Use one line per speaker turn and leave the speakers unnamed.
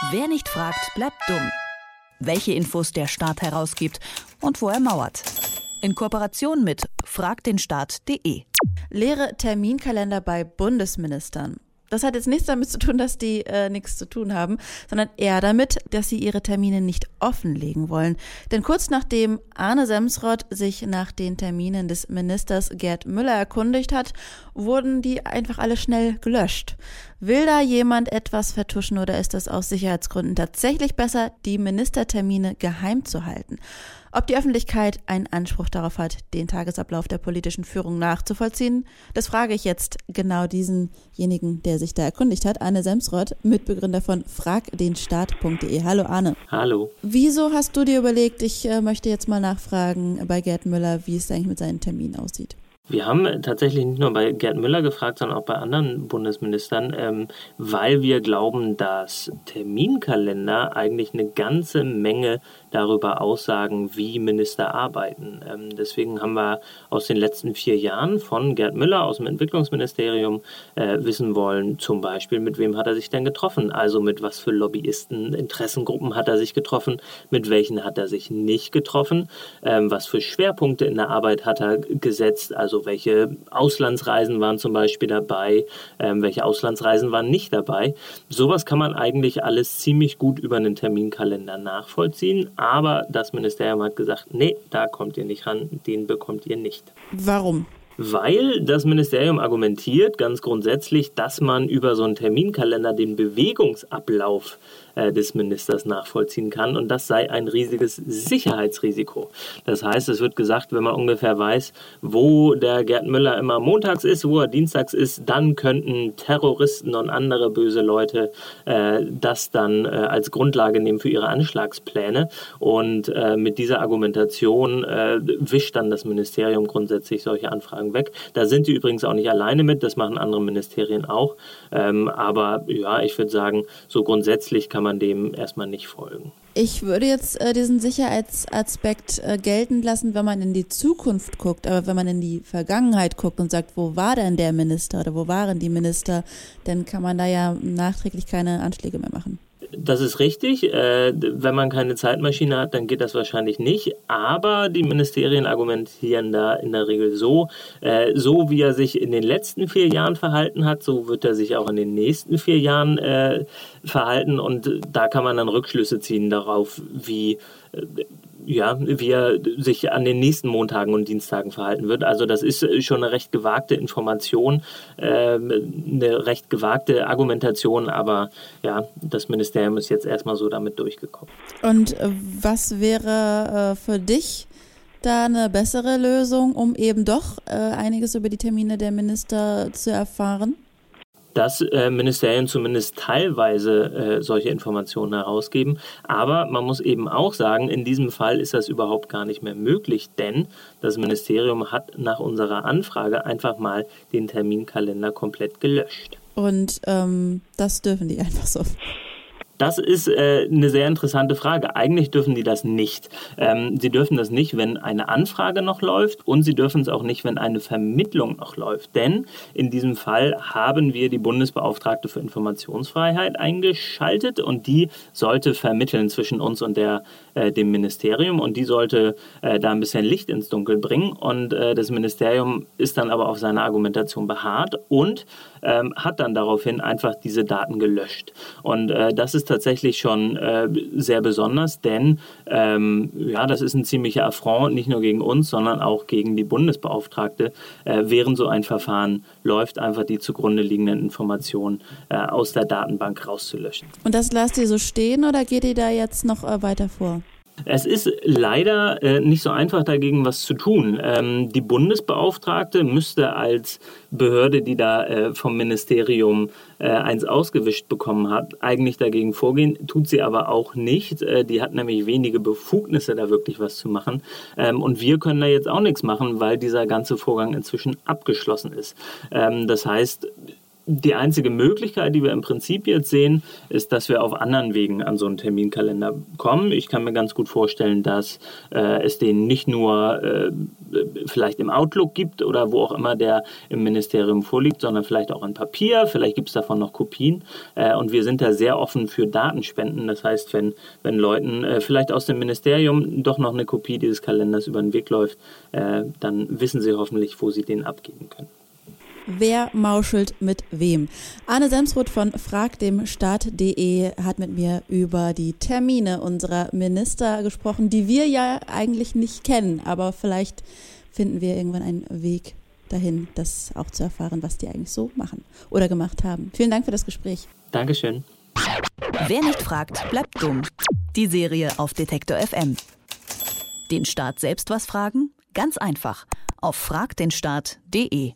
Wer nicht fragt, bleibt dumm. Welche Infos der Staat herausgibt und wo er mauert. In Kooperation mit fragdenstaat.de.
Leere Terminkalender bei Bundesministern. Das hat jetzt nichts damit zu tun, dass die äh, nichts zu tun haben, sondern eher damit, dass sie ihre Termine nicht offenlegen wollen. Denn kurz nachdem Arne Semsrott sich nach den Terminen des Ministers Gerd Müller erkundigt hat, wurden die einfach alle schnell gelöscht. Will da jemand etwas vertuschen oder ist es aus Sicherheitsgründen tatsächlich besser, die Ministertermine geheim zu halten? Ob die Öffentlichkeit einen Anspruch darauf hat, den Tagesablauf der politischen Führung nachzuvollziehen, das frage ich jetzt genau diesenjenigen, der sich da erkundigt hat, Arne Semsrott, Mitbegründer von fragdenstaat.de. Hallo Arne.
Hallo.
Wieso hast du dir überlegt, ich äh, möchte jetzt mal nachfragen bei Gerd Müller, wie es eigentlich mit seinen Terminen aussieht?
Wir haben tatsächlich nicht nur bei Gerd Müller gefragt, sondern auch bei anderen Bundesministern, ähm, weil wir glauben, dass Terminkalender eigentlich eine ganze Menge darüber aussagen, wie Minister arbeiten. Ähm, deswegen haben wir aus den letzten vier Jahren von Gerd Müller aus dem Entwicklungsministerium äh, wissen wollen, zum Beispiel, mit wem hat er sich denn getroffen? Also mit was für Lobbyisten, Interessengruppen hat er sich getroffen, mit welchen hat er sich nicht getroffen, ähm, was für Schwerpunkte in der Arbeit hat er gesetzt, also welche Auslandsreisen waren zum Beispiel dabei, ähm, welche Auslandsreisen waren nicht dabei. Sowas kann man eigentlich alles ziemlich gut über einen Terminkalender nachvollziehen aber das Ministerium hat gesagt, nee, da kommt ihr nicht ran, den bekommt ihr nicht.
Warum?
Weil das Ministerium argumentiert ganz grundsätzlich, dass man über so einen Terminkalender den Bewegungsablauf äh, des Ministers nachvollziehen kann. Und das sei ein riesiges Sicherheitsrisiko. Das heißt, es wird gesagt, wenn man ungefähr weiß, wo der Gerd Müller immer montags ist, wo er dienstags ist, dann könnten Terroristen und andere böse Leute äh, das dann äh, als Grundlage nehmen für ihre Anschlagspläne. Und äh, mit dieser Argumentation äh, wischt dann das Ministerium grundsätzlich solche Anfragen weg. Da sind sie übrigens auch nicht alleine mit, das machen andere Ministerien auch. Ähm, aber ja, ich würde sagen, so grundsätzlich kann man man dem erstmal nicht folgen.
Ich würde jetzt äh, diesen Sicherheitsaspekt äh, geltend lassen, wenn man in die Zukunft guckt. Aber wenn man in die Vergangenheit guckt und sagt, wo war denn der Minister oder wo waren die Minister, dann kann man da ja nachträglich keine Anschläge mehr machen.
Das ist richtig. Äh, wenn man keine Zeitmaschine hat, dann geht das wahrscheinlich nicht. Aber die Ministerien argumentieren da in der Regel so, äh, so wie er sich in den letzten vier Jahren verhalten hat, so wird er sich auch in den nächsten vier Jahren äh, verhalten. Und da kann man dann Rückschlüsse ziehen darauf, wie ja, wie er sich an den nächsten Montagen und Dienstagen verhalten wird. Also das ist schon eine recht gewagte Information, äh, eine recht gewagte Argumentation, aber ja, das Ministerium ist jetzt erstmal so damit durchgekommen.
Und äh, was wäre äh, für dich da eine bessere Lösung, um eben doch äh, einiges über die Termine der Minister zu erfahren?
Dass äh, Ministerien zumindest teilweise äh, solche Informationen herausgeben. Aber man muss eben auch sagen, in diesem Fall ist das überhaupt gar nicht mehr möglich, denn das Ministerium hat nach unserer Anfrage einfach mal den Terminkalender komplett gelöscht.
Und ähm, das dürfen die einfach so.
Das ist äh, eine sehr interessante Frage. Eigentlich dürfen die das nicht. Ähm, sie dürfen das nicht, wenn eine Anfrage noch läuft und sie dürfen es auch nicht, wenn eine Vermittlung noch läuft. Denn in diesem Fall haben wir die Bundesbeauftragte für Informationsfreiheit eingeschaltet und die sollte vermitteln zwischen uns und der, äh, dem Ministerium und die sollte äh, da ein bisschen Licht ins Dunkel bringen. Und äh, das Ministerium ist dann aber auf seiner Argumentation beharrt und ähm, hat dann daraufhin einfach diese Daten gelöscht. Und äh, das ist tatsächlich schon äh, sehr besonders, denn ähm, ja, das ist ein ziemlicher Affront, nicht nur gegen uns, sondern auch gegen die Bundesbeauftragte, äh, während so ein Verfahren läuft, einfach die zugrunde liegenden Informationen aus der Datenbank rauszulöschen.
Und das lasst ihr so stehen oder geht ihr da jetzt noch weiter vor?
Es ist leider äh, nicht so einfach dagegen was zu tun. Ähm, die Bundesbeauftragte müsste als Behörde, die da äh, vom Ministerium äh, eins ausgewischt bekommen hat, eigentlich dagegen vorgehen, tut sie aber auch nicht. Äh, die hat nämlich wenige Befugnisse, da wirklich was zu machen. Ähm, und wir können da jetzt auch nichts machen, weil dieser ganze Vorgang inzwischen abgeschlossen ist. Ähm, das heißt, die einzige Möglichkeit, die wir im Prinzip jetzt sehen, ist, dass wir auf anderen Wegen an so einen Terminkalender kommen. Ich kann mir ganz gut vorstellen, dass äh, es den nicht nur äh, vielleicht im Outlook gibt oder wo auch immer der im Ministerium vorliegt, sondern vielleicht auch in Papier. Vielleicht gibt es davon noch Kopien. Äh, und wir sind da sehr offen für Datenspenden. Das heißt, wenn, wenn Leuten äh, vielleicht aus dem Ministerium doch noch eine Kopie dieses Kalenders über den Weg läuft, äh, dann wissen sie hoffentlich, wo sie den abgeben können.
Wer mauschelt mit wem? Arne Semsroth von fragdemstaat.de hat mit mir über die Termine unserer Minister gesprochen, die wir ja eigentlich nicht kennen, aber vielleicht finden wir irgendwann einen Weg dahin, das auch zu erfahren, was die eigentlich so machen oder gemacht haben. Vielen Dank für das Gespräch.
Dankeschön.
Wer nicht fragt, bleibt dumm. Die Serie auf Detektor FM. Den Staat selbst was fragen? Ganz einfach. Auf fragdenstaat.de.